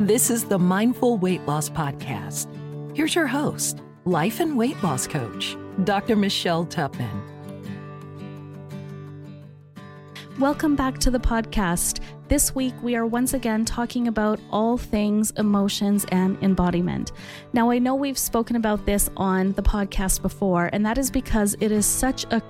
This is the Mindful Weight Loss Podcast. Here's your host, life and weight loss coach, Dr. Michelle Tubman. Welcome back to the podcast. This week, we are once again talking about all things emotions and embodiment. Now, I know we've spoken about this on the podcast before, and that is because it is such a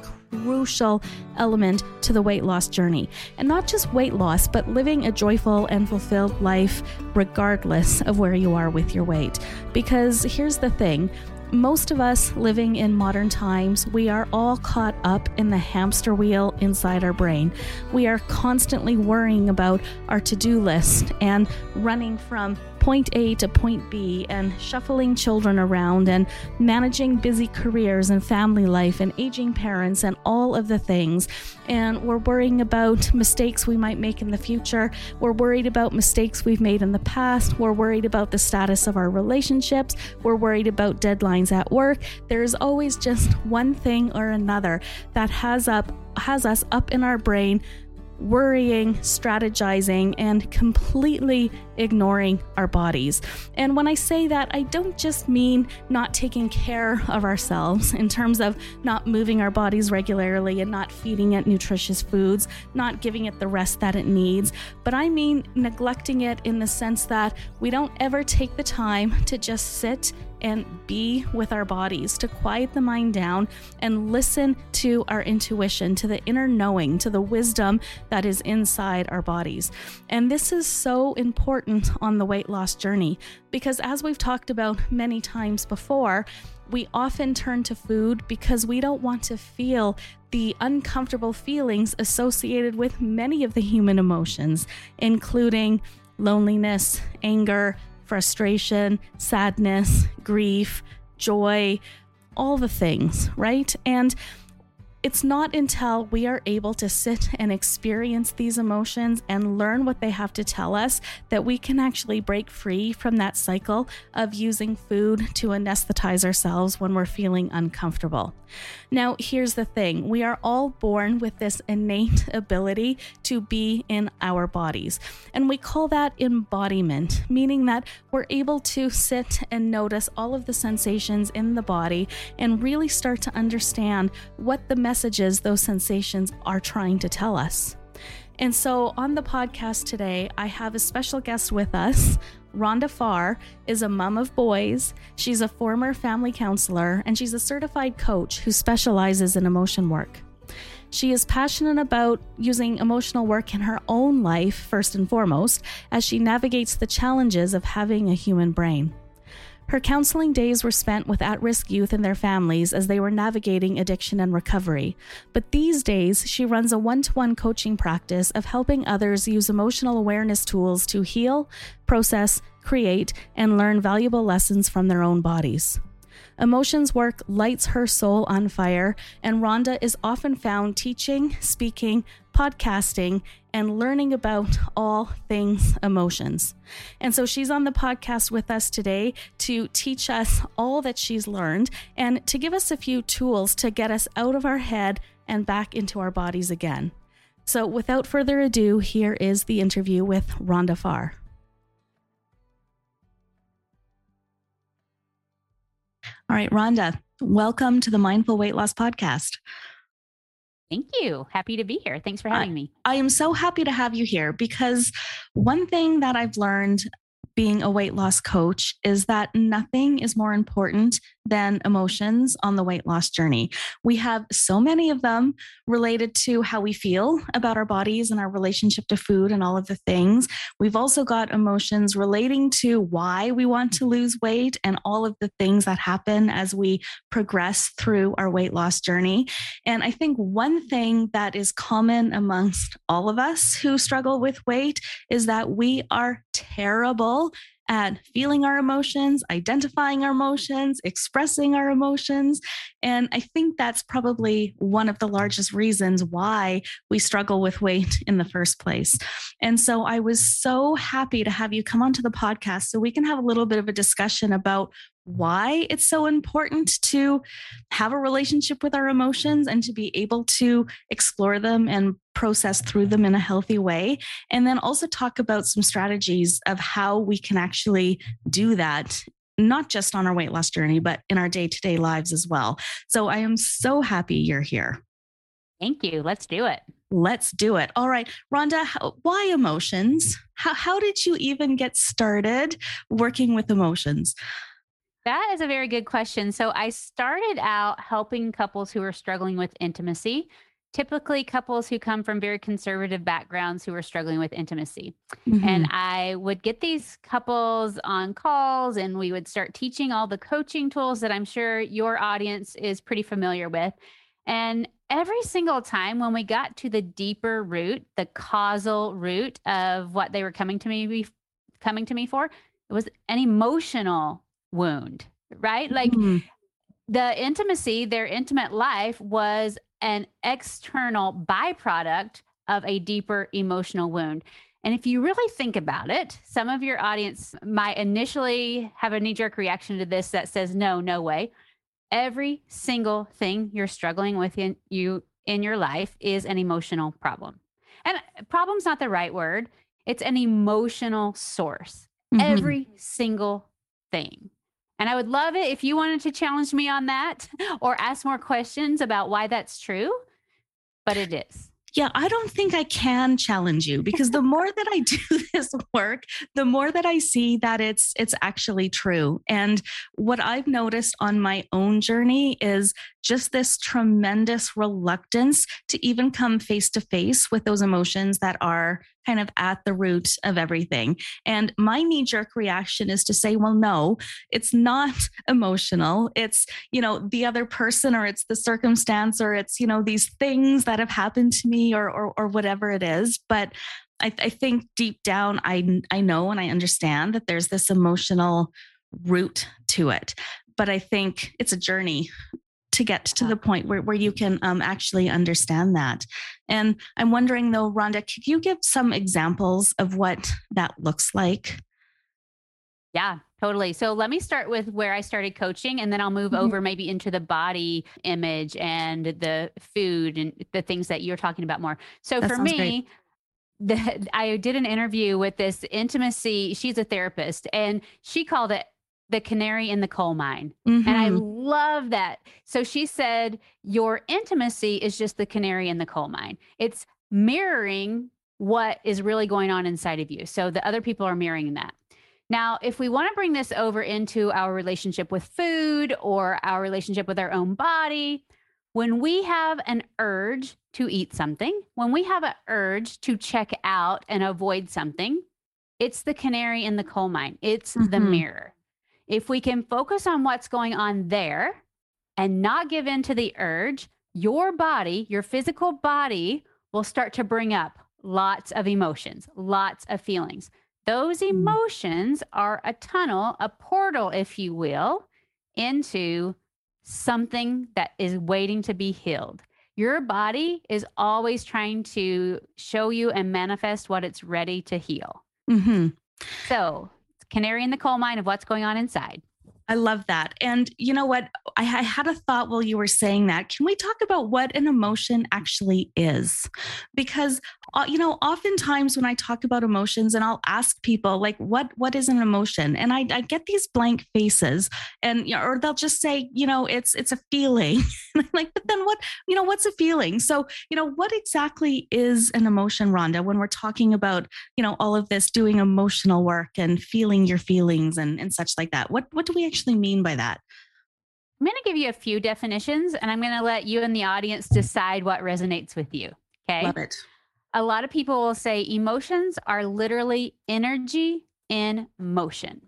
crucial element to the weight loss journey. And not just weight loss, but living a joyful and fulfilled life, regardless of where you are with your weight. Because here's the thing most of us living in modern times, we are all caught up in the hamster wheel inside our brain. We are constantly worrying about our to do list and running from point A to point B and shuffling children around and managing busy careers and family life and aging parents and all of the things. And we're worrying about mistakes we might make in the future. We're worried about mistakes we've made in the past. We're worried about the status of our relationships. We're worried about deadlines at work. There's always just one thing or another that has up has us up in our brain worrying, strategizing, and completely ignoring our bodies. And when I say that, I don't just mean not taking care of ourselves in terms of not moving our bodies regularly and not feeding it nutritious foods, not giving it the rest that it needs, but I mean neglecting it in the sense that we don't ever take the time to just sit and be with our bodies, to quiet the mind down and listen to our intuition, to the inner knowing, to the wisdom that is inside our bodies. And this is so important on the weight loss journey because, as we've talked about many times before, we often turn to food because we don't want to feel the uncomfortable feelings associated with many of the human emotions, including loneliness, anger, frustration, sadness, grief, joy, all the things, right? And it's not until we are able to sit and experience these emotions and learn what they have to tell us that we can actually break free from that cycle of using food to anesthetize ourselves when we're feeling uncomfortable. Now, here's the thing we are all born with this innate ability to be in our bodies, and we call that embodiment, meaning that we're able to sit and notice all of the sensations in the body and really start to understand what the messages those sensations are trying to tell us. And so on the podcast today, I have a special guest with us. Rhonda Farr is a mom of boys. She's a former family counselor and she's a certified coach who specializes in emotion work. She is passionate about using emotional work in her own life, first and foremost, as she navigates the challenges of having a human brain. Her counseling days were spent with at risk youth and their families as they were navigating addiction and recovery. But these days, she runs a one to one coaching practice of helping others use emotional awareness tools to heal, process, create, and learn valuable lessons from their own bodies. Emotions work lights her soul on fire, and Rhonda is often found teaching, speaking, podcasting, and learning about all things emotions. And so she's on the podcast with us today to teach us all that she's learned and to give us a few tools to get us out of our head and back into our bodies again. So, without further ado, here is the interview with Rhonda Farr. All right, Rhonda, welcome to the Mindful Weight Loss Podcast. Thank you. Happy to be here. Thanks for having me. I am so happy to have you here because one thing that I've learned being a weight loss coach is that nothing is more important than emotions on the weight loss journey. We have so many of them related to how we feel about our bodies and our relationship to food and all of the things. We've also got emotions relating to why we want to lose weight and all of the things that happen as we progress through our weight loss journey. And I think one thing that is common amongst all of us who struggle with weight is that we are terrible at feeling our emotions, identifying our emotions, expressing our emotions. And I think that's probably one of the largest reasons why we struggle with weight in the first place. And so I was so happy to have you come onto the podcast so we can have a little bit of a discussion about why it's so important to have a relationship with our emotions and to be able to explore them and process through them in a healthy way. And then also talk about some strategies of how we can actually do that. Not just on our weight loss journey, but in our day to day lives as well. So I am so happy you're here. Thank you. Let's do it. Let's do it. All right, Rhonda, how, why emotions? How, how did you even get started working with emotions? That is a very good question. So I started out helping couples who are struggling with intimacy, typically couples who come from very conservative backgrounds who are struggling with intimacy. Mm-hmm. And I would get these couples on calls and we would start teaching all the coaching tools that I'm sure your audience is pretty familiar with. And every single time when we got to the deeper root, the causal root of what they were coming to me coming to me for, it was an emotional wound, right? Like mm-hmm. the intimacy, their intimate life was an external byproduct of a deeper emotional wound. And if you really think about it, some of your audience might initially have a knee jerk reaction to this that says, no, no way. Every single thing you're struggling with in you in your life is an emotional problem. And problem's not the right word. It's an emotional source. Mm-hmm. Every single thing. And I would love it if you wanted to challenge me on that or ask more questions about why that's true. But it is yeah, I don't think I can challenge you because the more that I do this work, the more that I see that it's it's actually true. And what I've noticed on my own journey is just this tremendous reluctance to even come face to face with those emotions that are kind of at the root of everything. And my knee jerk reaction is to say, well, no, it's not emotional. It's, you know, the other person or it's the circumstance or it's, you know, these things that have happened to me or, or, or whatever it is. But I, I think deep down, I, I know and I understand that there's this emotional root to it but I think it's a journey to get to the point where, where you can um, actually understand that. And I'm wondering though, Rhonda, could you give some examples of what that looks like? Yeah, totally. So let me start with where I started coaching and then I'll move mm-hmm. over maybe into the body image and the food and the things that you're talking about more. So that for me, the, I did an interview with this intimacy. She's a therapist and she called it the canary in the coal mine. Mm-hmm. And I mm-hmm. love that. So she said, Your intimacy is just the canary in the coal mine. It's mirroring what is really going on inside of you. So the other people are mirroring that. Now, if we want to bring this over into our relationship with food or our relationship with our own body, when we have an urge to eat something, when we have an urge to check out and avoid something, it's the canary in the coal mine. It's mm-hmm. the mirror. If we can focus on what's going on there and not give in to the urge, your body, your physical body, will start to bring up lots of emotions, lots of feelings. Those mm. emotions are a tunnel, a portal, if you will, into something that is waiting to be healed. Your body is always trying to show you and manifest what it's ready to heal. Mm-hmm. So canary in the coal mine of what's going on inside. I love that. And you know what? I, I, had a thought while you were saying that. Can we talk about what an emotion actually is? Because uh, you know, oftentimes when I talk about emotions, and I'll ask people like, "What what is an emotion?" and I, I get these blank faces, and you know, or they'll just say, "You know, it's it's a feeling." like, but then what? You know, what's a feeling? So you know, what exactly is an emotion, Rhonda? When we're talking about you know all of this, doing emotional work and feeling your feelings and and such like that. What what do we actually mean by that? I'm going to give you a few definitions and I'm going to let you and the audience decide what resonates with you. Okay. Love it. A lot of people will say emotions are literally energy in motion.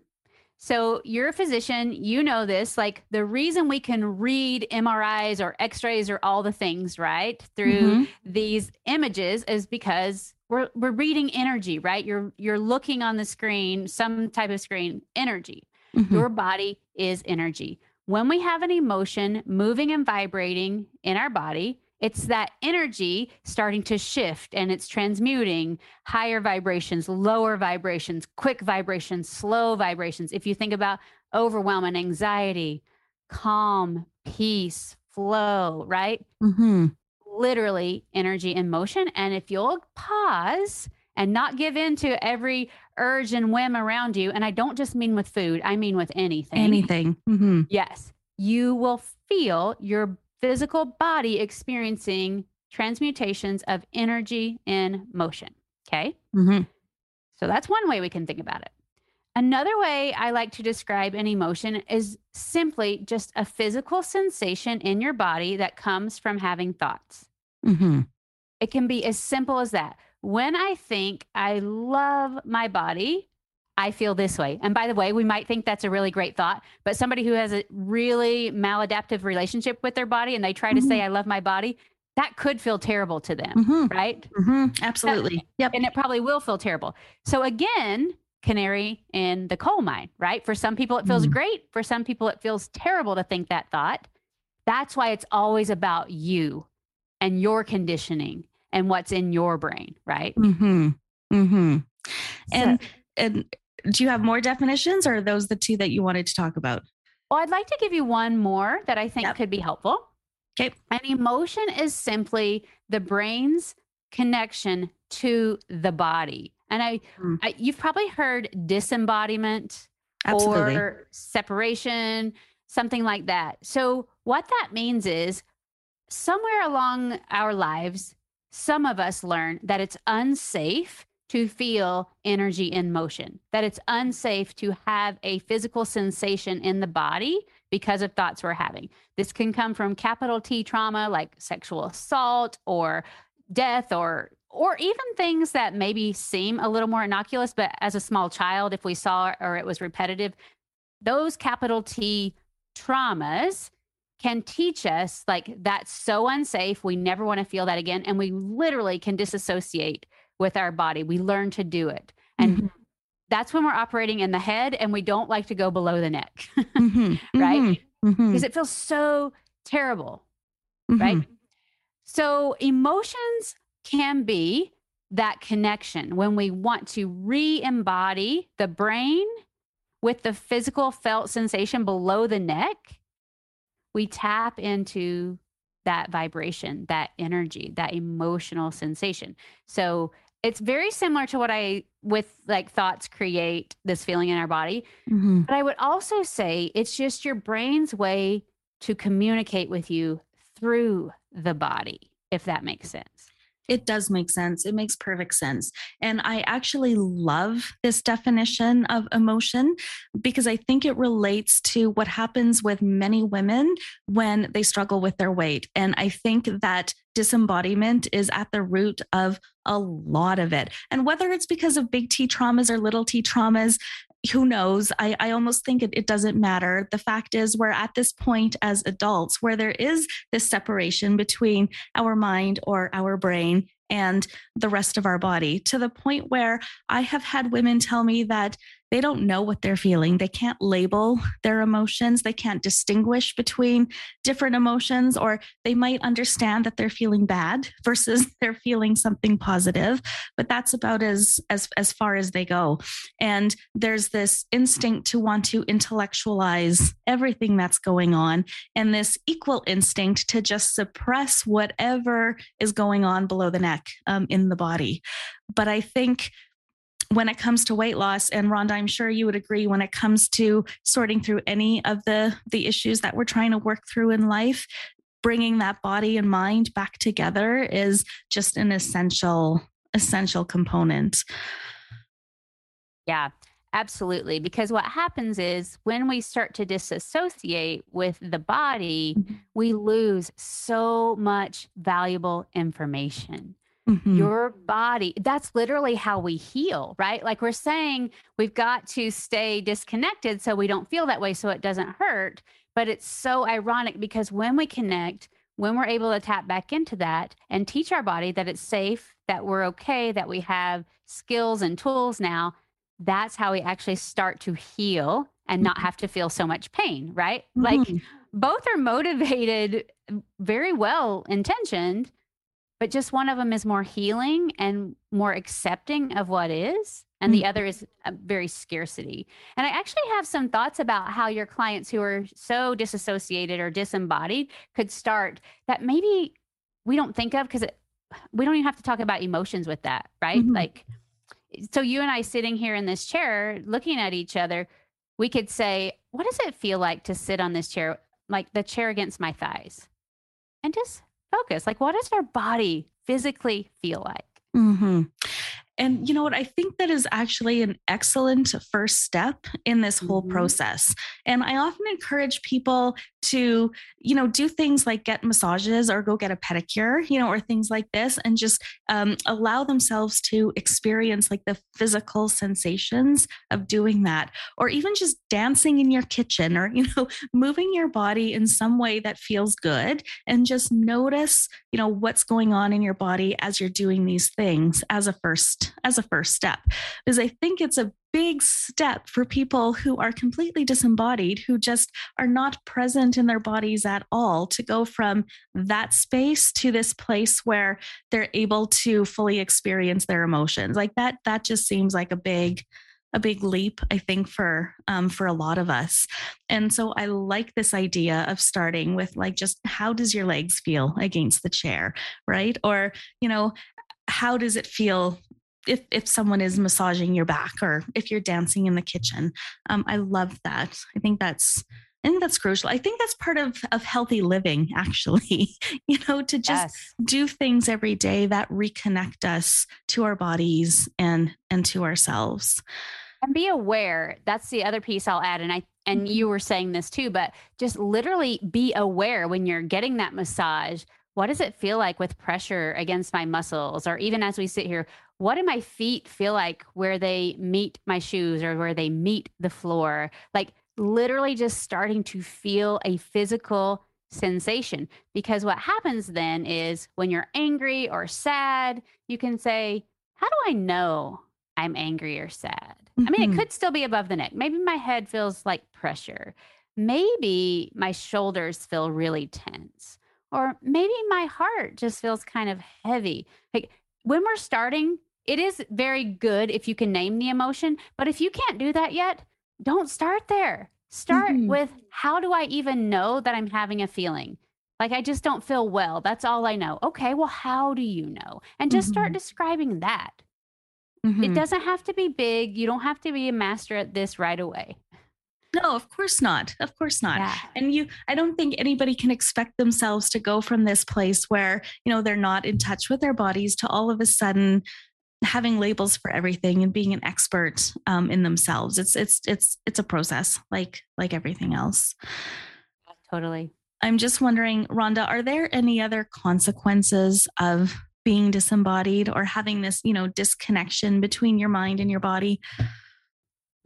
So you're a physician, you know this. Like the reason we can read MRIs or X-rays or all the things, right, through mm-hmm. these images is because we're we're reading energy, right? You're you're looking on the screen, some type of screen, energy. Mm-hmm. Your body is energy. When we have an emotion moving and vibrating in our body, it's that energy starting to shift and it's transmuting higher vibrations, lower vibrations, quick vibrations, slow vibrations. If you think about overwhelm and anxiety, calm, peace, flow, right? Mm-hmm. Literally energy and motion. And if you'll pause and not give in to every urge and whim around you, and I don't just mean with food, I mean with anything. Anything. Mm-hmm. Yes. You will feel your physical body experiencing transmutations of energy in motion. Okay. Mm-hmm. So that's one way we can think about it. Another way I like to describe an emotion is simply just a physical sensation in your body that comes from having thoughts. Mm-hmm. It can be as simple as that. When I think I love my body, I feel this way. And by the way, we might think that's a really great thought, but somebody who has a really maladaptive relationship with their body and they try to mm-hmm. say, I love my body, that could feel terrible to them, mm-hmm. right? Mm-hmm. Absolutely. Yep. And it probably will feel terrible. So, again, canary in the coal mine, right? For some people, it feels mm. great. For some people, it feels terrible to think that thought. That's why it's always about you and your conditioning and what's in your brain, right? Mm-hmm. Mm-hmm. And so, and do you have more definitions or are those the two that you wanted to talk about? Well, I'd like to give you one more that I think yep. could be helpful. Okay. An emotion is simply the brain's connection to the body. And I, mm. I you've probably heard disembodiment Absolutely. or separation, something like that. So what that means is somewhere along our lives, some of us learn that it's unsafe to feel energy in motion, that it's unsafe to have a physical sensation in the body because of thoughts we're having. This can come from capital T trauma like sexual assault or death or or even things that maybe seem a little more innocuous but as a small child if we saw or it was repetitive those capital T traumas can teach us like that's so unsafe we never want to feel that again and we literally can disassociate with our body. We learn to do it. And mm-hmm. that's when we're operating in the head and we don't like to go below the neck, mm-hmm. right? Mm-hmm. Mm-hmm. Because it feels so terrible, right? Mm-hmm. So emotions can be that connection when we want to re embody the brain with the physical felt sensation below the neck. We tap into that vibration, that energy, that emotional sensation. So it's very similar to what I with like thoughts create this feeling in our body. Mm-hmm. But I would also say it's just your brain's way to communicate with you through the body, if that makes sense. It does make sense. It makes perfect sense. And I actually love this definition of emotion because I think it relates to what happens with many women when they struggle with their weight. And I think that disembodiment is at the root of a lot of it. And whether it's because of big T traumas or little T traumas, who knows? I, I almost think it, it doesn't matter. The fact is, we're at this point as adults where there is this separation between our mind or our brain and the rest of our body to the point where I have had women tell me that they don't know what they're feeling. They can't label their emotions. They can't distinguish between different emotions, or they might understand that they're feeling bad versus they're feeling something positive. But that's about as as as far as they go. And there's this instinct to want to intellectualize everything that's going on, and this equal instinct to just suppress whatever is going on below the neck um, in the body. But I think when it comes to weight loss and rhonda i'm sure you would agree when it comes to sorting through any of the the issues that we're trying to work through in life bringing that body and mind back together is just an essential essential component yeah absolutely because what happens is when we start to disassociate with the body mm-hmm. we lose so much valuable information Mm-hmm. Your body, that's literally how we heal, right? Like we're saying, we've got to stay disconnected so we don't feel that way, so it doesn't hurt. But it's so ironic because when we connect, when we're able to tap back into that and teach our body that it's safe, that we're okay, that we have skills and tools now, that's how we actually start to heal and not mm-hmm. have to feel so much pain, right? Mm-hmm. Like both are motivated, very well intentioned, but just one of them is more healing and more accepting of what is and the mm-hmm. other is very scarcity and i actually have some thoughts about how your clients who are so disassociated or disembodied could start that maybe we don't think of because we don't even have to talk about emotions with that right mm-hmm. like so you and i sitting here in this chair looking at each other we could say what does it feel like to sit on this chair like the chair against my thighs and just focus like what does our body physically feel like mm-hmm. And you know what? I think that is actually an excellent first step in this whole mm-hmm. process. And I often encourage people to, you know, do things like get massages or go get a pedicure, you know, or things like this, and just um, allow themselves to experience like the physical sensations of doing that, or even just dancing in your kitchen or, you know, moving your body in some way that feels good and just notice, you know, what's going on in your body as you're doing these things as a first as a first step. Because I think it's a big step for people who are completely disembodied, who just are not present in their bodies at all, to go from that space to this place where they're able to fully experience their emotions. Like that, that just seems like a big, a big leap, I think, for um, for a lot of us. And so I like this idea of starting with like just how does your legs feel against the chair, right? Or you know, how does it feel if if someone is massaging your back or if you're dancing in the kitchen. Um, I love that. I think that's I think that's crucial. I think that's part of of healthy living, actually. you know, to just yes. do things every day that reconnect us to our bodies and and to ourselves. And be aware. That's the other piece I'll add. And I and mm-hmm. you were saying this too, but just literally be aware when you're getting that massage what does it feel like with pressure against my muscles? Or even as we sit here, what do my feet feel like where they meet my shoes or where they meet the floor? Like literally just starting to feel a physical sensation. Because what happens then is when you're angry or sad, you can say, How do I know I'm angry or sad? Mm-hmm. I mean, it mm-hmm. could still be above the neck. Maybe my head feels like pressure. Maybe my shoulders feel really tense or maybe my heart just feels kind of heavy. Like when we're starting, it is very good if you can name the emotion, but if you can't do that yet, don't start there. Start mm-hmm. with how do I even know that I'm having a feeling? Like I just don't feel well. That's all I know. Okay, well, how do you know? And just mm-hmm. start describing that. Mm-hmm. It doesn't have to be big. You don't have to be a master at this right away. No, of course not. Of course not. Yeah. And you I don't think anybody can expect themselves to go from this place where, you know, they're not in touch with their bodies to all of a sudden having labels for everything and being an expert um, in themselves. It's it's it's it's a process like like everything else. Totally. I'm just wondering, Rhonda, are there any other consequences of being disembodied or having this, you know, disconnection between your mind and your body?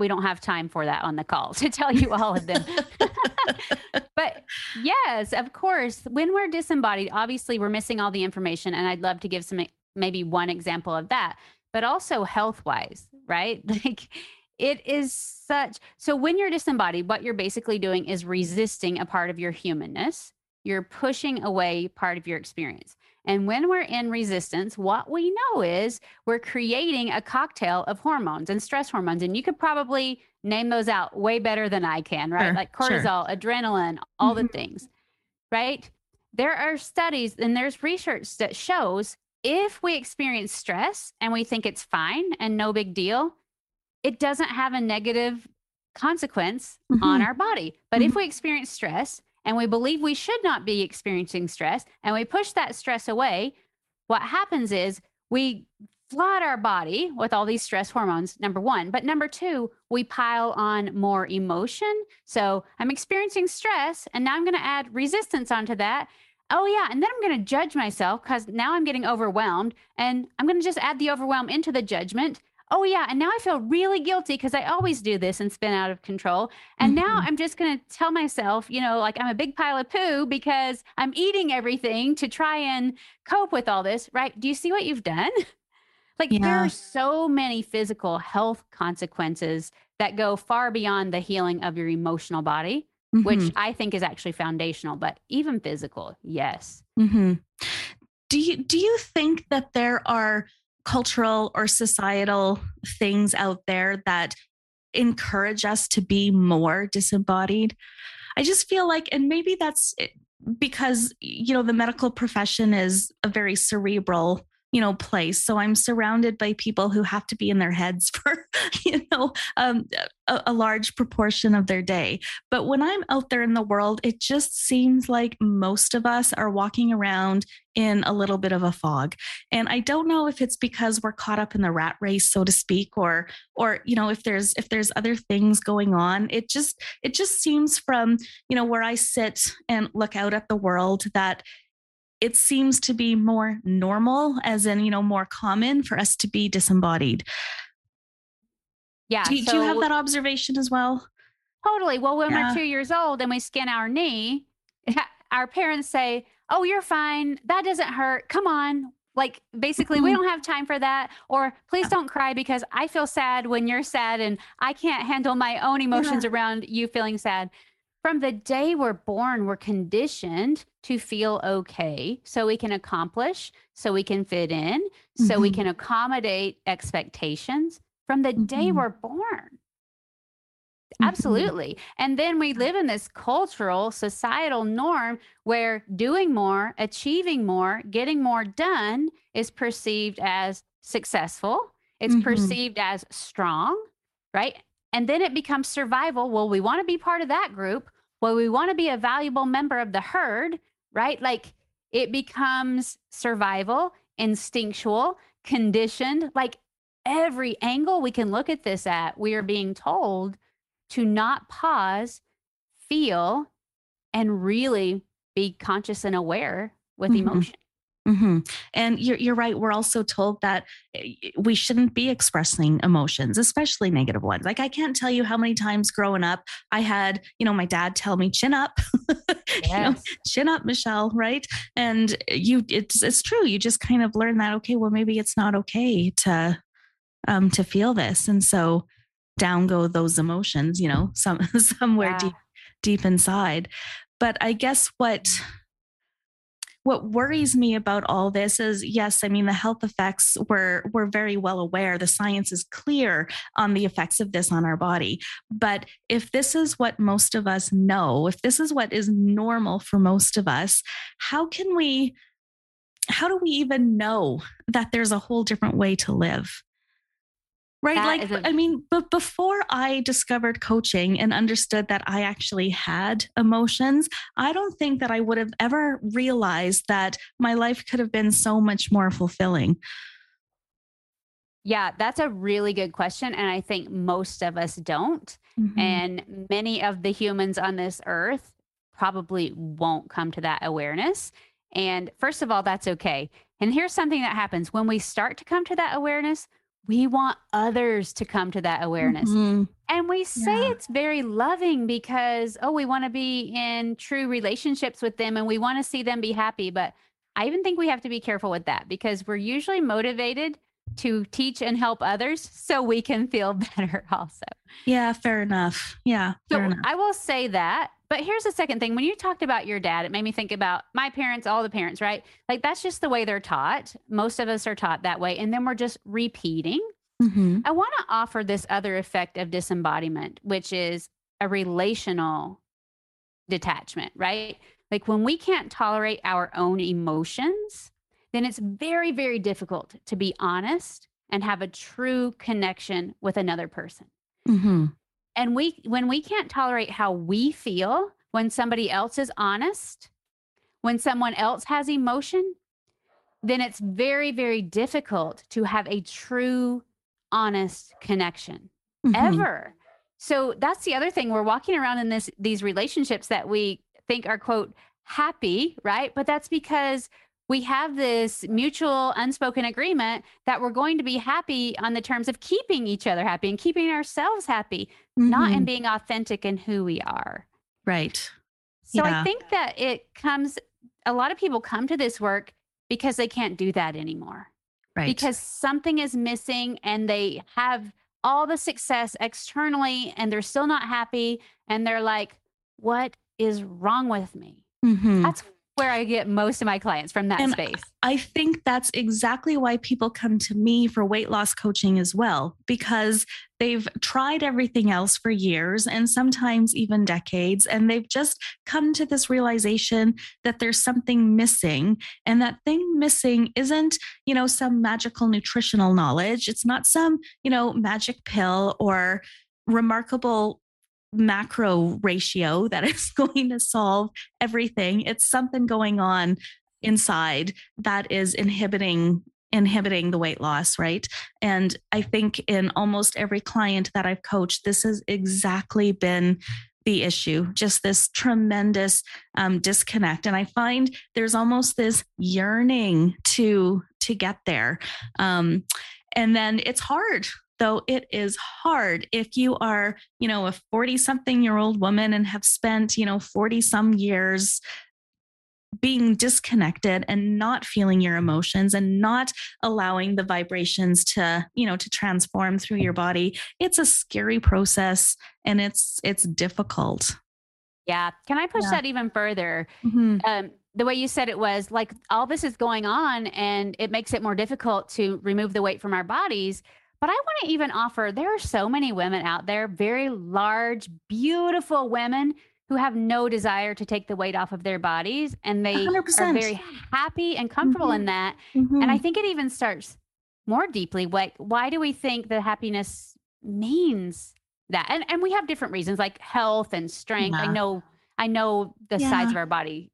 we don't have time for that on the call to tell you all of them. but yes, of course, when we're disembodied, obviously we're missing all the information. And I'd love to give some, maybe one example of that, but also health wise, right? Like it is such. So when you're disembodied, what you're basically doing is resisting a part of your humanness. You're pushing away part of your experience. And when we're in resistance, what we know is we're creating a cocktail of hormones and stress hormones. And you could probably name those out way better than I can, right? Sure, like cortisol, sure. adrenaline, all mm-hmm. the things, right? There are studies and there's research that shows if we experience stress and we think it's fine and no big deal, it doesn't have a negative consequence mm-hmm. on our body. But mm-hmm. if we experience stress and we believe we should not be experiencing stress and we push that stress away, what happens is we flood our body with all these stress hormones, number one. But number two, we pile on more emotion. So I'm experiencing stress and now I'm going to add resistance onto that. Oh, yeah. And then I'm going to judge myself because now I'm getting overwhelmed and I'm going to just add the overwhelm into the judgment. oh yeah and now i feel really guilty because i always do this and spin out of control and mm-hmm. now i'm just going to tell myself you know like i'm a big pile of poo because i'm eating everything to try and cope with all this right do you see what you've done like yeah. there are so many physical health consequences that go far beyond the healing of your emotional body mm-hmm. which i think is actually foundational but even physical yes mm-hmm. do you do you think that there are cultural or societal things out there that encourage us to be more disembodied. I just feel like, and maybe that's because, you know, the medical profession is a very cerebral you know place. So i'm surrounded by people who have to be in their heads for you know um, a, a, large proportion of their day. But when i'm out there in the world it just seems like most of us are walking around in a little bit of a fog. And i don't know if it's because we're caught up in the rat race so to speak or or you know if there's if there's other things going on. It just it just seems from you know where i sit and look out at the world that it seems to be more normal, as in, you know, more common for us to be disembodied. Yeah. Do, so, do you have that observation as well? Totally. Well, when yeah. we're two years old and we skin our knee, our parents say, Oh, you're fine. That doesn't hurt. Come on. Like basically, mm-hmm. we don't have time for that. Or please don't cry because I feel sad when you're sad and I can't handle my own emotions yeah. around you feeling sad from the day we're born, we're conditioned to feel okay so we can accomplish, so we can fit in, mm-hmm. so we mm-hmm. can accommodate expectations from the mm-hmm. day we're born. Mm-hmm. Absolutely. And then we live in this cultural, societal norm where doing more, achieving more, getting more done is perceived as successful, it's mm-hmm. perceived as strong, right? And then it becomes survival. Well, we want to be part of that group. Well, we want to be a valuable member of the herd, right? Like it becomes survival, instinctual, conditioned. Like every angle we can look at this at, we are being told to not pause, feel, and really be conscious and aware with mm-hmm. emotion. Mm-hmm. And you're, you're right. We're also told that eh, we shouldn't be expressing emotions, especially negative ones. Like I can't tell you how many times growing up I had, you know, my dad tell me, chin up, yes. you know, chin up, Michelle, right? And you, it's, it's true. You just kind of learn that, okay, well, maybe it's not okay to, um, to feel this. And so down go those emotions, you know, some, somewhere yeah. deep, deep inside. But I guess what, what worries me about all this is yes i mean the health effects we're we're very well aware. The science is clear on the effects of this on our body. But if this is what most of us know if this is what is normal for most of us how can we how do we even know that there's a whole different way to live Right. That like, a- I mean, but before I discovered coaching and understood that I actually had emotions, I don't think that I would have ever realized that my life could have been so much more fulfilling. Yeah, that's a really good question. And I think most of us don't. Mm-hmm. And many of the humans on this earth probably won't come to that awareness. And first of all, that's okay. And here's something that happens when we start to come to that awareness, we want others to come to that awareness. Mm-hmm. And we say yeah. it's very loving because, oh, we want to be in true relationships with them and we want to see them be happy. But I even think we have to be careful with that because we're usually motivated to teach and help others so we can feel better also. Yeah, fair enough. Yeah. Fair so enough. I will say that but here's the second thing. When you talked about your dad, it made me think about my parents, all the parents, right? Like that's just the way they're taught. Most of us are taught that way. And then we're just repeating. Mm-hmm. I want to offer this other effect of disembodiment, which is a relational detachment, right? Like when we can't tolerate our own emotions, then it's very, very difficult to be honest and have a true connection with another person. Mm-hmm. And we when we can't tolerate how we feel when somebody else is honest, when someone else has emotion, then it's very very difficult to have a true honest connection mm-hmm. ever. So that's the other thing we're walking around in this these relationships that we think are quote happy, right? But that's because we have this mutual unspoken agreement that we're going to be happy on the terms of keeping each other happy and keeping ourselves happy, mm-hmm. not in mm-hmm. being authentic in who we are. Right. So yeah. I think that it comes, a lot of people come to this work because they can't do that anymore. Right. Because something is missing and they have all the success externally and they're still not happy. And they're like, what is wrong with me? Mm-hmm. That's where I get most of my clients from that and space. I think that's exactly why people come to me for weight loss coaching as well, because they've tried everything else for years and sometimes even decades. And they've just come to this realization that there's something missing. And that thing missing isn't, you know, some magical nutritional knowledge. It's not some, you know, magic pill or remarkable macro ratio that is going to solve everything. It's something going on inside that is inhibiting inhibiting the weight loss, right? And I think in almost every client that I've coached, this has exactly been the issue just this tremendous um, disconnect and i find there's almost this yearning to to get there um, and then it's hard though it is hard. If you are, you know, a 40 something year old woman and have spent, you know, 40 some years being disconnected and not feeling your emotions and not allowing the vibrations to you know to transform through your body it's a scary process and it's it's difficult. Yeah. Can i push yeah. that even further? Mm-hmm. um, the way you said it was like all this is going on and it makes it more difficult to remove the weight from our bodies but I want to even offer there are so many women out there, very large, beautiful women who have no desire to take the weight off of their bodies and they 100%. are very happy and comfortable mm-hmm. in that. Mm-hmm. And I mm-hmm. think it even starts more deeply. Like, why do we think that happiness means that? And and we have different reasons like health and strength. Yeah. I know I know the yeah. size of our body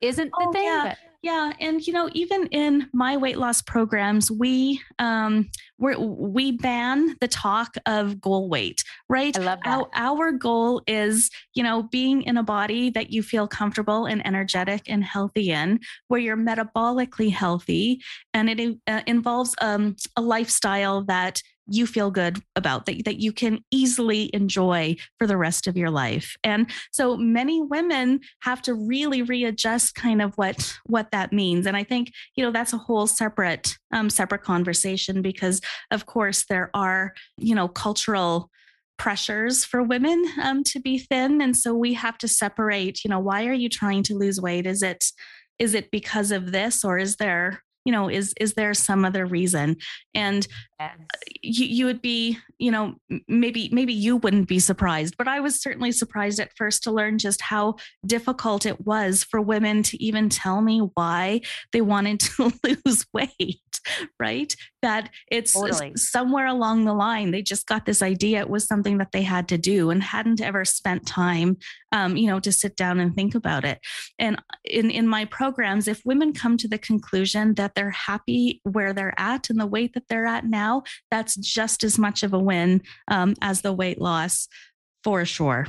isn't the oh, thing. Yeah. But- yeah, and you know, even in my weight loss programs, we um we we ban the talk of goal weight, right? I love that. Our, our goal is, you know, being in a body that you feel comfortable and energetic and healthy in, where you're metabolically healthy, and it uh, involves um, a lifestyle that you feel good about that, that you can easily enjoy for the rest of your life. And so many women have to really readjust kind of what what that means. And i think you know that's a whole separate um, separate conversation because of course there are you know cultural pressures for women um, to be thin. And so we have to separate you know why are you trying to lose weight? Is it is it because of this or is there you know is is there some other reason and uh, yes. you, you would be you know maybe maybe you wouldn't be surprised but i was certainly surprised at first to learn just how difficult it was for women to even tell me why they wanted to lose weight right that it's totally. somewhere along the line they just got this idea it was something that they had to do and hadn't ever spent time um, you know to sit down and think about it and in in my programs if women come to the conclusion that they're happy where they're at and the weight that they're at now that's just as much of a win um, as the weight loss for sure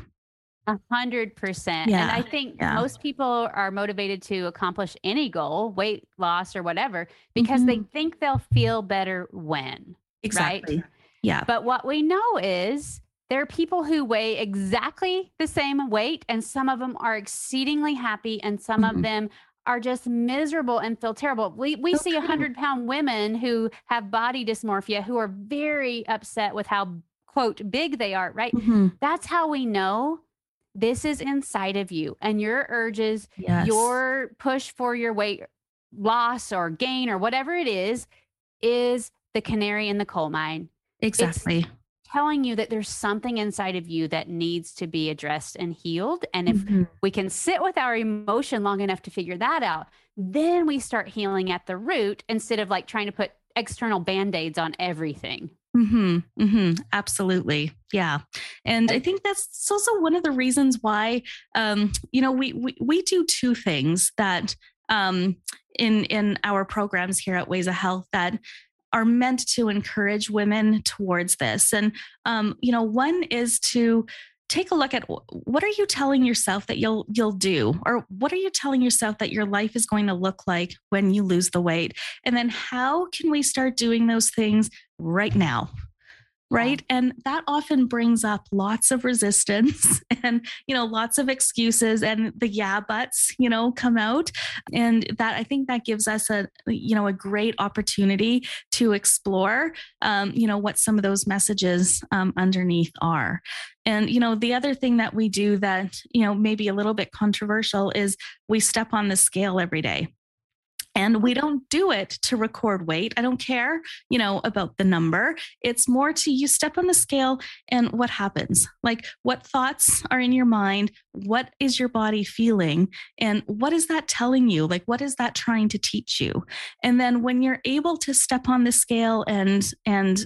a hundred percent. And I think yeah. most people are motivated to accomplish any goal, weight loss or whatever, because mm-hmm. they think they'll feel better when. Exactly. Right? Yeah. But what we know is there are people who weigh exactly the same weight, and some of them are exceedingly happy, and some mm-hmm. of them are just miserable and feel terrible. We we see a hundred pound women who have body dysmorphia who are very upset with how quote big they are, right? Mm-hmm. That's how we know this is inside of you and your urges, yes. your push for your weight loss or gain or whatever it is, is the canary in the coal mine. Exactly. It's telling you that there's something inside of you that needs to be addressed and healed. And if mm-hmm. we can sit with our emotion long enough to figure that out, then we start healing at the root instead of like trying to put external band aids on everything. Mm-hmm, mm-hmm, absolutely. Yeah. And I think that's also one of the reasons why, um, you know, we, we, we do two things that um, in, in our programs here at Wayza Health that are meant to encourage women towards this. And, um, you know, one is to take a look at what are you telling yourself that you'll you'll do? Or what are you telling yourself that your life is going to look like when you lose the weight? And then how can we start doing those things right now right? And that often brings up lots of resistance and you know lots of excuses and the yeah buts you know come out. And that i think that gives us a you know a great opportunity to explore um, you know what some of those messages um, underneath are. And you know the other thing that we do that you know maybe a little bit controversial is we step on the scale every day and we don't do it to record weight. I don't care, you know, about the number. It's more to you step on the scale and what happens. Like what thoughts are in your mind? What is your body feeling? And what is that telling you? Like what is that trying to teach you? And then when you're able to step on the scale and and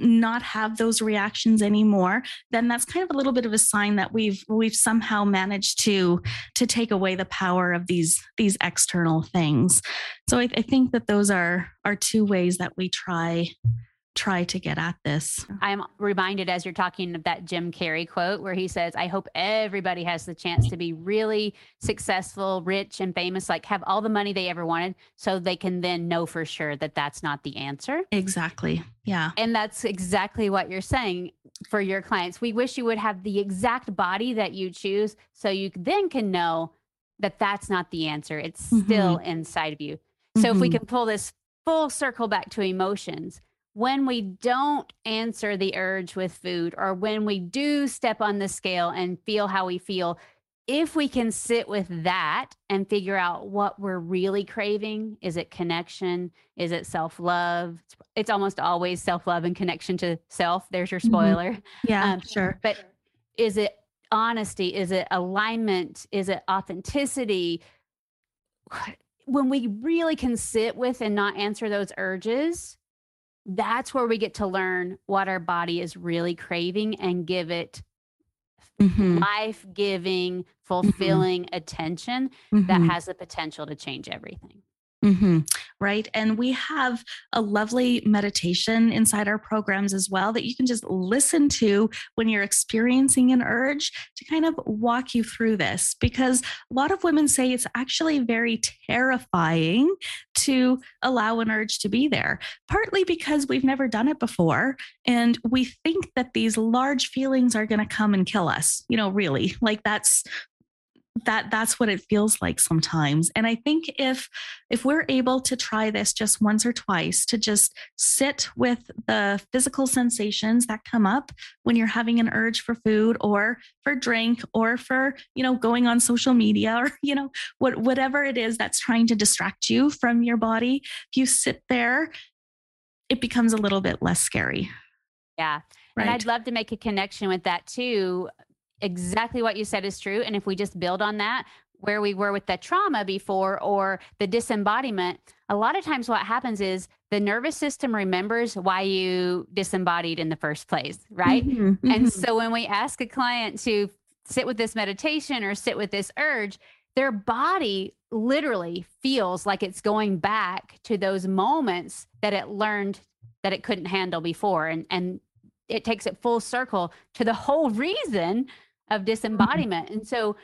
not have those reactions anymore then that's kind of a little bit of a sign that we've we've somehow managed to to take away the power of these these external things. So i, I think that those are are two ways that we try try to get at this. I'm reminded as you're talking of that Jim Carrey quote where he says, I hope everybody has the chance to be really successful, rich, and famous, like have all the money they ever wanted, so they can then know for sure that that's not the answer. Exactly. Yeah. And that's exactly what you're saying for your clients. We wish you would have the exact body that you choose so you then can know that that's not the answer. It's mm-hmm. still inside of you. So mm-hmm. if we mm-hmm. can pull this full circle back to emotions, when we don't answer the urge with food or when we do step on the scale and feel how we feel, if we can sit with that and figure out what we're really craving, is it connection? Is it self love? It's almost always self love and connection to self. There's your mm-hmm. spoiler. Mm-hmm. Yeah, um, sure. But is it honesty? Is it alignment? Is it authenticity? When we really can sit with and not answer those urges, that's where we get to learn what our body is really craving and give it mm-hmm. life giving, mm-hmm. fulfilling mm-hmm. attention mm-hmm. that has the potential to change everything. Mm-hmm. Right. And we have a lovely meditation inside our programs as well that you can just listen to when you're experiencing an urge to kind of walk you through this. Because a lot of women say it's actually very terrifying to allow an urge to be there, partly because we've never done it before. And we think that these large feelings are going to come and kill us, you know, really. Like that's that that's what it feels like sometimes. And i think if if we're able to try this just once or twice to just sit with the physical sensations that come up when you're having an urge for food or for drink or for you know going on social media or you know what whatever it is that's trying to distract you from your body if you sit there it becomes a little bit less scary. Yeah. Right. And I'd love to make a connection with that too exactly what you said is true. And if we just build on that, where we were with the trauma before or the disembodiment, a lot of times what happens is the nervous system remembers why you disembodied in the first place, right? Mm-hmm, mm-hmm. And so when we ask a client to sit with this meditation or sit with this urge, their body literally feels like it's going back to those moments that it learned that it couldn't handle before and and it takes it full circle to the whole reason of disembodiment. And so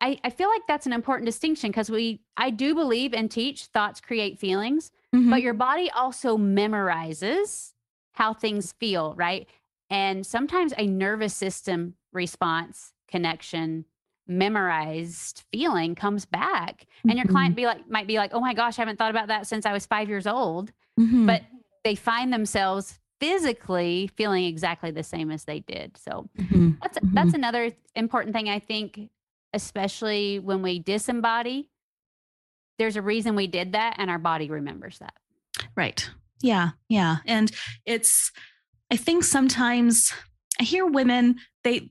I, I feel like that's an important distinction because we I do believe and teach thoughts create feelings, mm-hmm. but your body also memorizes how things feel, right? And sometimes a nervous system response, connection, memorized feeling comes back. And your client mm-hmm. be like might be like, oh my gosh, I haven't thought about that since I was five years old. Mm-hmm. But they find themselves physically feeling exactly the same as they did. So mm-hmm. that's mm-hmm. that's another important thing I think especially when we disembody there's a reason we did that and our body remembers that. Right. Yeah. Yeah. And it's I think sometimes I hear women they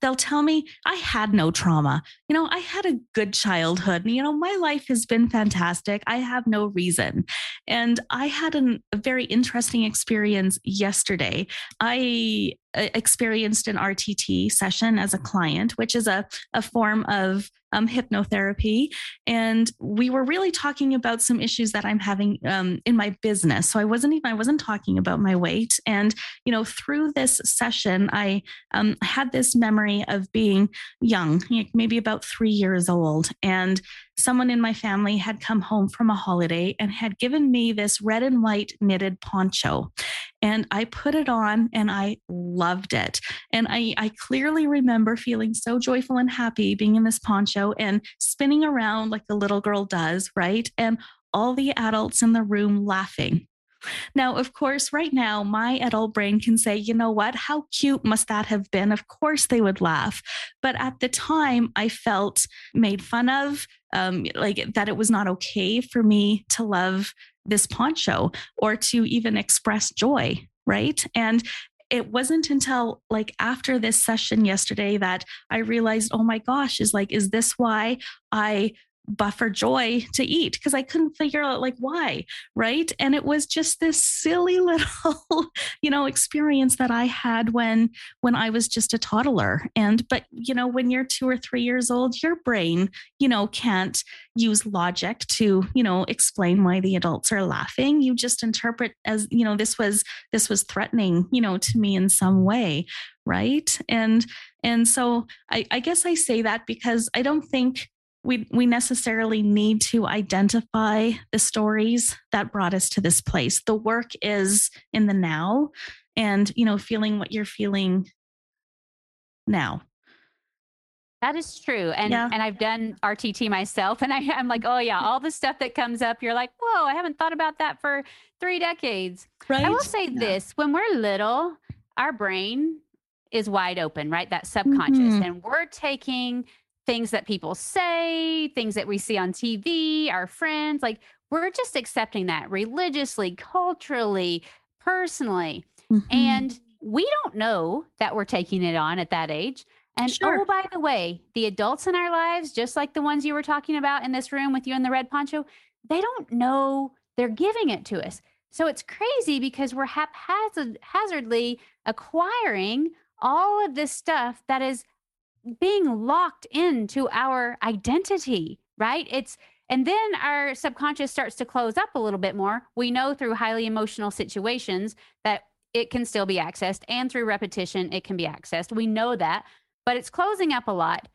they'll tell me I had no trauma. You know, I had a good childhood. You know, my life has been fantastic. I have no reason. And I had an, a very interesting experience yesterday. I uh, experienced an RTT session as a client, which is a, a form of um, hypnotherapy. And we were really talking about some issues that I'm having um, in my business. So I wasn't even, I wasn't talking about my weight. And, you know, through this session, I um, had this memory of being young, maybe about three years old. And someone in my family had come home from a holiday and had given me this red and white knitted poncho. And I put it on and I loved it. And I, I clearly remember feeling so joyful and happy being in this poncho and spinning around like the little girl does, right? And all the adults in the room laughing. Now, of course, right now, my adult brain can say, you know what? How cute must that have been? Of course, they would laugh. But at the time, I felt made fun of, um, like that it was not okay for me to love this poncho or to even express joy. Right. And it wasn't until like after this session yesterday that I realized, oh my gosh, is like, is this why I buffer joy to eat because I couldn't figure out like why, right? And it was just this silly little, you know, experience that I had when when I was just a toddler. And but you know, when you're 2 or 3 years old, your brain, you know, can't use logic to, you know, explain why the adults are laughing. You just interpret as, you know, this was this was threatening, you know, to me in some way, right? And and so I, I guess I say that because I don't think we we necessarily need to identify the stories that brought us to this place the work is in the now and you know feeling what you're feeling now that is true and yeah. and i've done rtt myself and I, i'm like oh yeah all the stuff that comes up you're like whoa i haven't thought about that for three decades right i will say yeah. this when we're little our brain is wide open right that subconscious mm-hmm. and we're taking things that people say, things that we see on TV, our friends, like we're just accepting that religiously, culturally, personally. Mm-hmm. And we don't know that we're taking it on at that age. And sure. oh, by the way, the adults in our lives, just like the ones you were talking about in this room with you in the red poncho, they don't know they're giving it to us. So it's crazy because we're haphazardly acquiring all of this stuff that is being locked into our identity, right? It's and then our subconscious starts to close up a little bit more. We know through highly emotional situations that it can still be accessed, and through repetition, it can be accessed. We know that, but it's closing up a lot.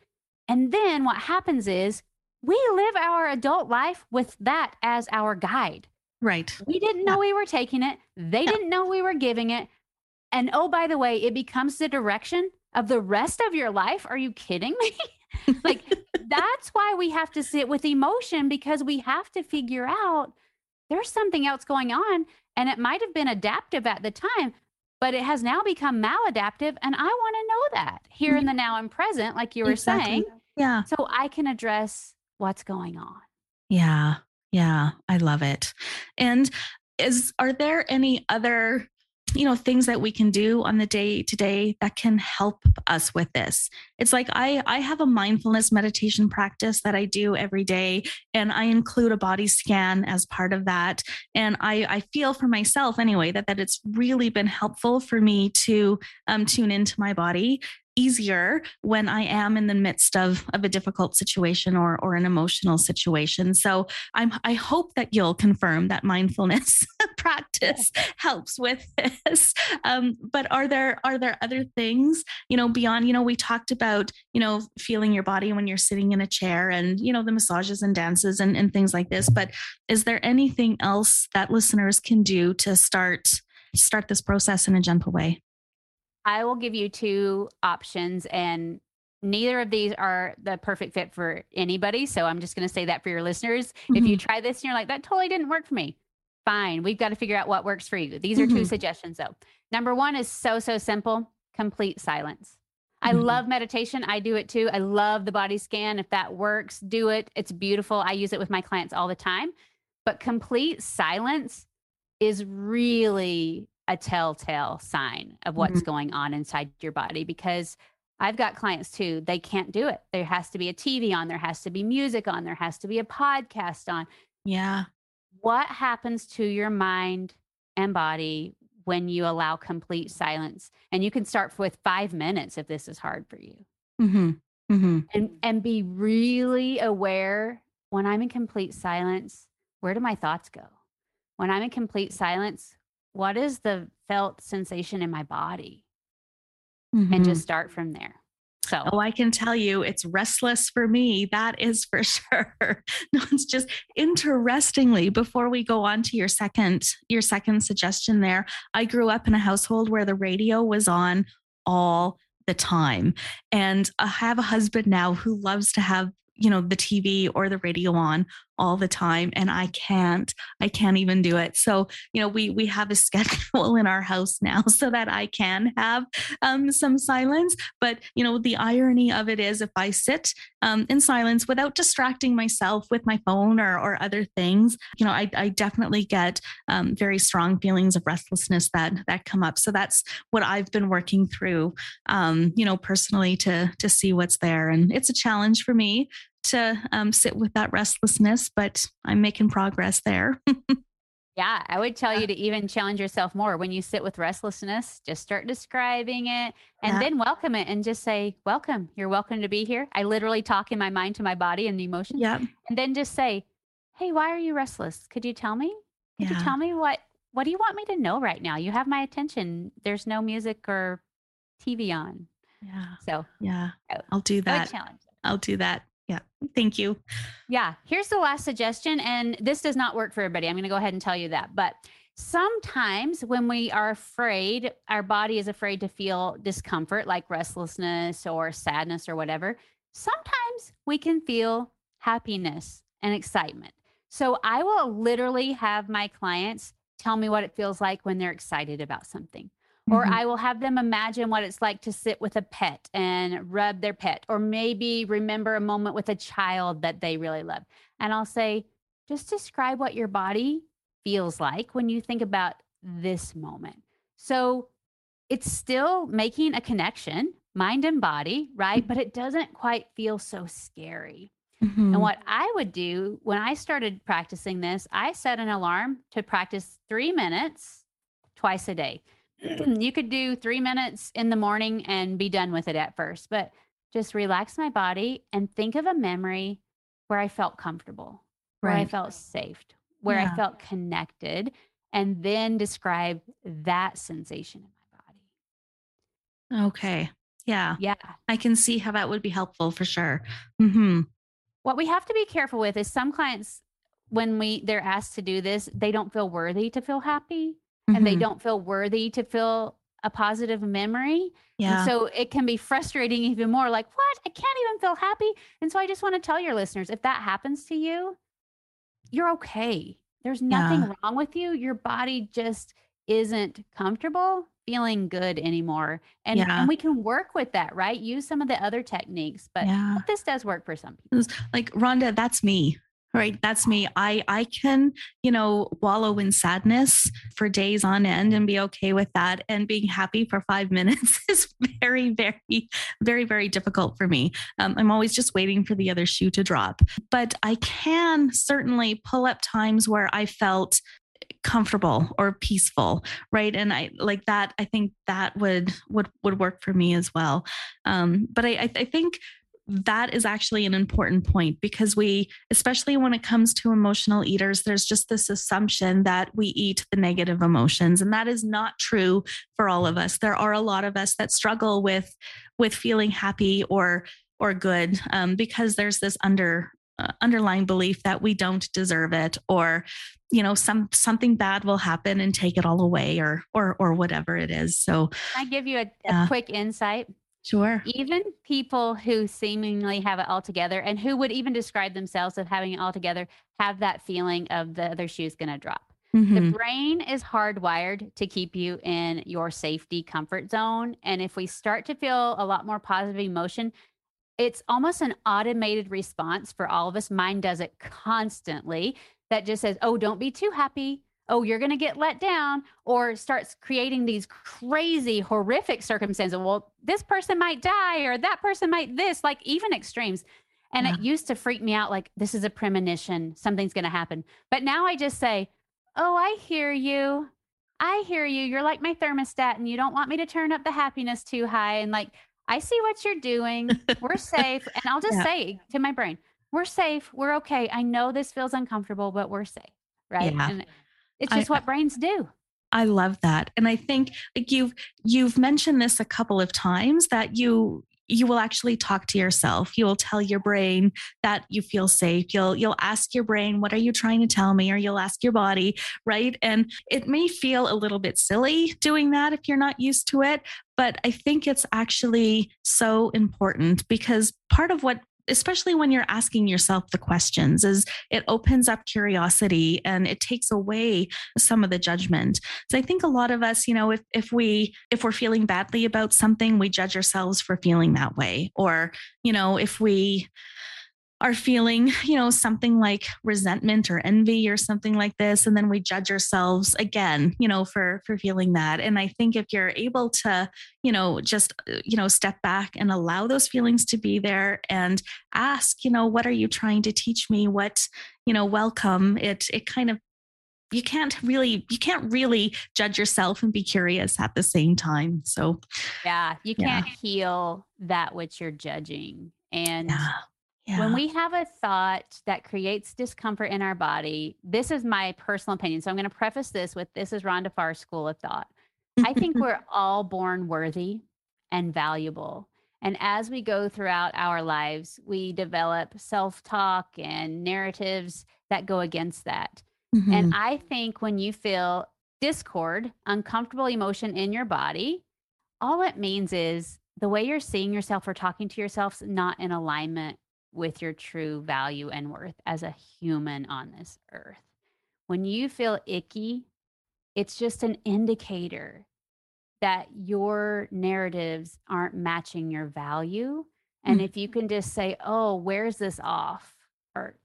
And then what happens is we live our adult life with that as our guide. Right. We didn't know yeah. we were taking it, they yeah. didn't know we were giving it. And oh, by the way, it becomes the direction of the rest of your life. Are you kidding me? like that's why we have to sit with emotion because we have to figure out there's something else going on and it might have been adaptive at the time but it has now become maladaptive and i want to know that here in mm-hmm. the now and present like you were exactly. saying yeah so i can address what's going on yeah yeah i love it and is are there any other you know things that we can do on the day to day that can help us with this. It's like i i have a mindfulness meditation practice that i do every day and i include a body scan as part of that. And i i feel for myself anyway that that it's really been helpful for me to um, tune into my body easier when I am in the midst of, of a difficult situation or, or an emotional situation. So I'm, I hope that you'll confirm that mindfulness practice helps with this. Um, but are there are there other things, you know, beyond, you know, we talked about, you know, feeling your body when you're sitting in a chair and, you know, the massages and dances and, and things like this. But is there anything else that listeners can do to start start this process in a gentle way? I will give you two options, and neither of these are the perfect fit for anybody. So I'm just going to say that for your listeners. Mm-hmm. If you mm-hmm. try this and you're like, that totally didn't work for me, fine. We've got to figure out what works for you. These are mm-hmm. two suggestions, though. Number one is so, so simple complete silence. I mm-hmm. love meditation. I do it too. I love the body scan. If that works, do it. It's beautiful. I use it with my clients all the time. But complete silence is really a telltale sign of what's mm-hmm. going on inside your body because I've got clients too, they can't do it. There has to be a TV on, there has to be music on, there has to be a podcast on. Yeah. What happens to your mind and body when you allow complete silence. And you can start with five minutes if this is hard for you. Mm-hmm. Mm-hmm. And and be really aware when I'm in complete silence, where do my thoughts go? When I'm in complete silence, what is the felt sensation in my body? Mm-hmm. And just start from there. So, oh, I can tell you it's restless for me. That is for sure. no, it's just interestingly, before we go on to your second, your second suggestion there, I grew up in a household where the radio was on all the time. And I have a husband now who loves to have you know the tv or the radio on all the time and i can't i can't even do it. So you know we we have a schedule in our house now so that i can have um, some silence but you know the irony of it is if i sit um, in silence without distracting myself with my phone or, or other things you know i, I definitely get um, very strong feelings of restlessness that that come up. So that's what i've been working through um, you know personally to to see what's there. And it's a challenge for me to um, sit with that restlessness, but I'm making progress there. yeah, I would tell you to even challenge yourself more. When you sit with restlessness, just start describing it and yeah. then welcome it and just say, Welcome. You're welcome to be here. I literally talk in my mind to my body and the emotions. Yeah. And then just say, Hey, why are you restless? Could you tell me? Could yeah. you tell me what what do you want me to know right now? You have my attention. There's no music or TV on. Yeah. So yeah, I'll do that. challenge. I'll do that. Yeah. Thank you. Yeah. Here's the last suggestion. And this does not work for everybody. I'm going to go ahead and tell you that. But sometimes when we are afraid, our body is afraid to feel discomfort, like restlessness or sadness or whatever. Sometimes we can feel happiness and excitement. So I will literally have my clients tell me what it feels like when they're excited about something. Or mm-hmm. I will have them imagine what it's like to sit with a pet and rub their pet, or maybe remember a moment with a child that they really love. And I'll say, just describe what your body feels like when you think about this moment. So it's still making a connection, mind and body, right? But it doesn't quite feel so scary. Mm-hmm. And what I would do when I started practicing this, I set an alarm to practice three minutes twice a day. you could do three minutes in the morning and be done with it at first, but just relax my body and think of a memory where I felt comfortable, where right. I felt safe, where yeah. I felt connected, and then describe that sensation in my body. Okay. Yeah. Yeah. I can see how that would be helpful for sure. Mm-hmm. What we have to be careful with is some clients, when we they're asked to do this, they don't feel worthy to feel happy mm-hmm. and they mm-hmm. don't feel worthy to feel a positive memory. Yeah. And so it can be frustrating even more like, what? I can't even feel happy. And so I just want to tell your listeners if that happens to you, you're okay. There's nothing yeah. wrong with you. Your body just isn't comfortable feeling good anymore. And, yeah. and we can work with that, right? Use some of the other techniques, but yeah. this does work for some people. Like Rhonda, that's me right that's me. I i can you know wallow in sadness for days on end and be okay with that and being happy for five minutes is very very very very difficult for me. Um, i'm always just waiting for the other shoe to drop. But i can certainly pull up times where i felt comfortable or peaceful right? And i like that i think that would would would work for me as well. Um but i i think that is actually an important point because we, especially when it comes to emotional eaters, there's just this assumption that we eat the negative emotions. And that is not true for all of us. There are a lot of us that struggle with, with feeling happy or, or good um, because there's this under, uh, underlying belief that we don't deserve it or you know some something bad will happen and take it all away or or or whatever it is so i give you a, a quick insight Sure. Even people who seemingly have it all together and who would even describe themselves as having it all together have that feeling of the other shoe's going to drop. Mm-hmm. The brain is hardwired to keep you in your safety comfort zone. And if we start to feel a lot more positive emotion, it's almost an automated response for all of us. Mine does it constantly that just says, oh, don't be too happy oh, you're going to get let down, or starts creating these crazy, horrific circumstances. Well, this person might die, or that person might this, like even extremes. And yeah. it used to freak me out like, this is a premonition, something's going to happen. But now I just say, oh, I hear you. I hear you. You're like my thermostat and you don't want me to turn up the happiness too high. And like, I see what you're doing. We're safe. And I'll just yeah. say to my brain, we're safe. We're okay. I know this feels uncomfortable, but we're safe. Right. Yeah. And it's just I, what brains do. I love that. And I think like you've you've mentioned this a couple of times that you you will actually talk to yourself. You will tell your brain that you feel safe. You'll you'll ask your brain, "What are you trying to tell me?" or you'll ask your body, right? And it may feel a little bit silly doing that if you're not used to it, but I think it's actually so important because part of what especially when you're asking yourself the questions is it opens up curiosity and it takes away some of the judgment. So i think a lot of us you know if if we if we're feeling badly about something we judge ourselves for feeling that way. Or you know if we are feeling, you know, something like resentment or envy or something like this and then we judge ourselves again, you know, for for feeling that. And I think if you're able to, you know, just uh, you know, step back and allow those feelings to be there and ask, you know, what are you trying to teach me? What, you know, welcome. It it kind of you can't really you can't really judge yourself and be curious at the same time so yeah you can't yeah. heal that which you're judging and yeah. Yeah. When we have a thought that creates discomfort in our body, this is my personal opinion. So I'm going to preface this with this is Rhonda Farr's school of thought. I think we're all born worthy and valuable. And as we go throughout our lives, we develop self talk and narratives that go against that. Mm-hmm. And I think when you feel discord, uncomfortable emotion in your body, all it means is the way you're seeing yourself or talking to yourself is not in alignment with your true value and worth as a human on this earth. When you feel icky, it's just an indicator that your narratives aren't matching your value. And mm-hmm. if you can just say, oh, where's this off? Or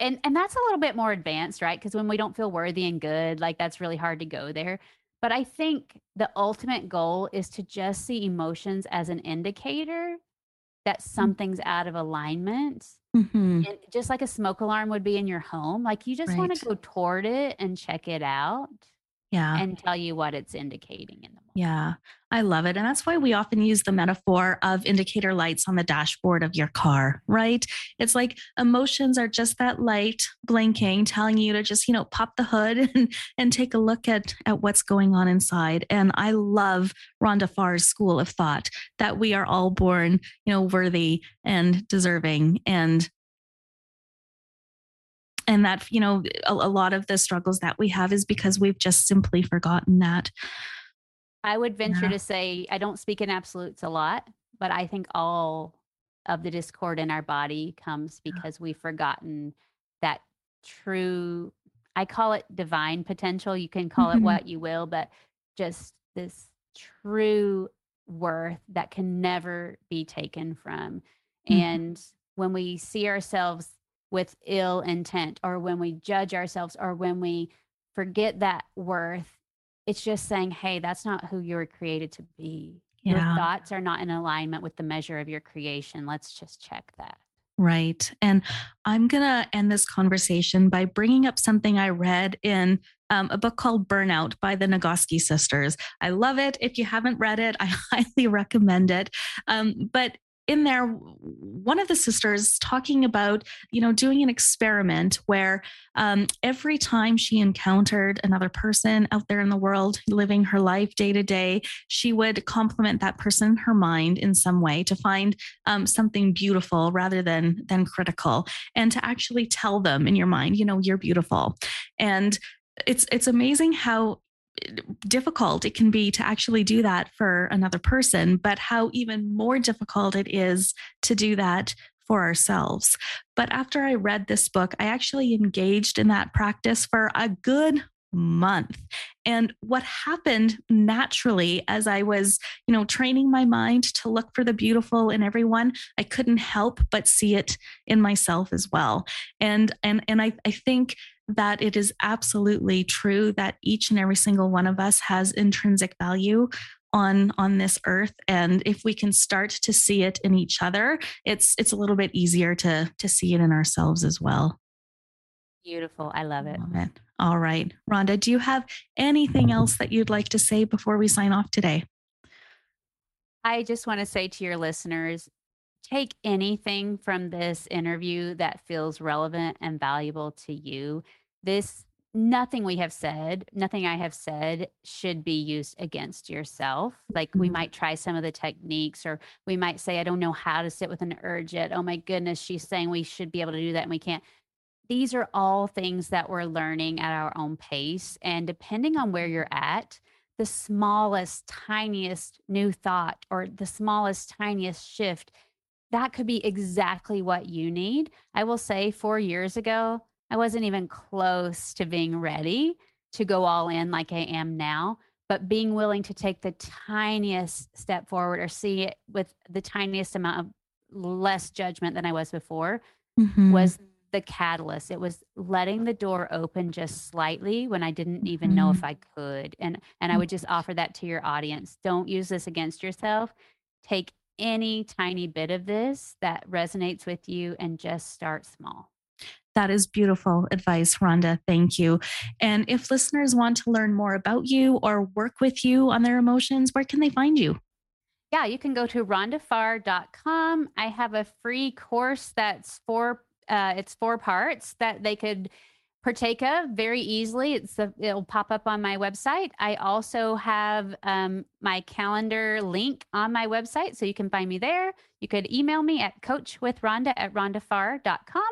and and that's a little bit more advanced, right? Because when we don't feel worthy and good, like that's really hard to go there. But I think the ultimate goal is to just see emotions as an indicator that mm. something's out of alignment. Mm-hmm. And just like a smoke alarm would be in your home, like you just right. want to go toward it and check it out yeah and tell you what it's indicating in the morning. yeah i love it and that's why we often use the metaphor of indicator lights on the dashboard of your car right it's like emotions are just that light blinking telling you to just you know pop the hood and and take a look at at what's going on inside and i love rhonda farr's school of thought that we are all born you know worthy and deserving and and that you know a, a, lot of the struggles that we have is because we've just simply forgotten that i would venture yeah. to say i don't speak in absolutes a lot but i think all of the discord in our body comes because we've forgotten that true i call it divine potential you can call mm-hmm. it what you will but just this true worth that can never be taken from mm-hmm. and when we see ourselves with ill intent or when we judge ourselves or when we forget that worth it's just saying hey that's not who you were created to be yeah. your thoughts are not in alignment with the measure of your creation let's just check that right and i'm going to end this conversation by bringing up something i read in um, a book called Burnout by the Nagoski sisters. I love it. If you haven't read it, I highly recommend it. Um, but in there one of the sisters talking about you know doing an experiment where um, every time she encountered another person out there in the world living her life day to day she would compliment that person in her mind in some way to find um, something beautiful rather than than critical and to actually tell them in your mind you know you're beautiful. And it's it's amazing how difficult it can be to actually do that for another person, but how even more difficult it is to do that for ourselves. But after I read this book, I actually engaged in that practice for a good month. And what happened naturally as I was, you know, training my mind to look for the beautiful in everyone, I couldn't help but see it in myself as well. And and and I, I think that it is absolutely true that each and every single one of us has intrinsic value on on this earth and if we can start to see it in each other it's it's a little bit easier to to see it in ourselves as well Beautiful. I love it. Love it. All right. Rhonda, do you have anything else that you'd like to say before we sign off today? I just want to say to your listeners take anything from this interview that feels relevant and valuable to you. This nothing we have said, nothing I have said should be used against yourself. Like we mm-hmm. might try some of the techniques, or we might say, I don't know how to sit with an urge yet. Oh my goodness, she's saying we should be able to do that and we can't. These are all things that we're learning at our own pace. And depending on where you're at, the smallest, tiniest new thought or the smallest, tiniest shift, that could be exactly what you need. I will say, four years ago, I wasn't even close to being ready to go all in like I am now. But being willing to take the tiniest step forward or see it with the tiniest amount of less judgment than I was before mm-hmm. was the catalyst. It was letting the door open just slightly when I didn't even mm-hmm. know if I could. And and I would just offer that to your audience. Don't use this against yourself. Take any tiny bit of this that resonates with you and just start small. That is beautiful advice, Rhonda. Thank you. And if listeners want to learn more about you or work with you on their emotions, where can they find you? Yeah, you can go to rhondafarr.com. I have a free course that's four uh, it's four parts that they could partake of very easily. It's a, it'll pop up on my website. I also have um, my calendar link on my website, so you can find me there. You could email me at coachwithrhonda at rhondafarr.com.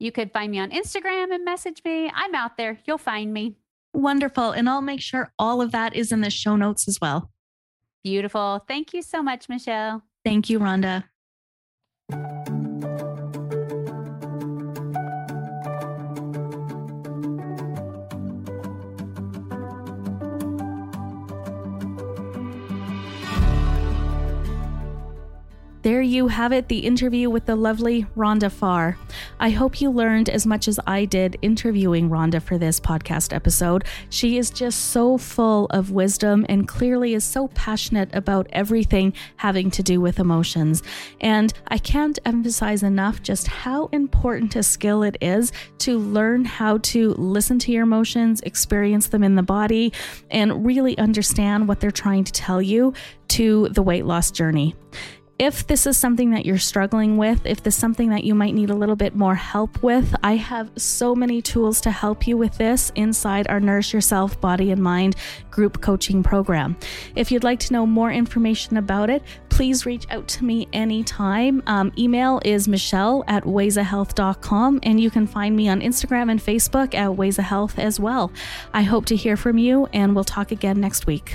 You could find me on Instagram and message me. I'm out there. You'll find me. Wonderful. And I'll make sure all of that is in the show notes as well. Beautiful. Thank you so much, Michelle. Thank you, Rhonda. There you have it, the interview with the lovely Rhonda Farr. I hope you learned as much as I did interviewing Rhonda for this podcast episode. She is just so full of wisdom and clearly is so passionate about everything having to do with emotions. And I can't emphasize enough just how important a skill it is to learn how to listen to your emotions, experience them in the body, and really understand what they're trying to tell you to the weight loss journey if this is something that you're struggling with, if this is something that you might need a little bit more help with, I have so many tools to help you with this inside our Nourish Yourself Body and Mind group coaching program. If you'd like to know more information about it, please reach out to me anytime. Um, email is michelle at wayzahealth.com, and you can find me on Instagram and Facebook at Wayza Health as well. I hope to hear from you, and we'll talk again next week.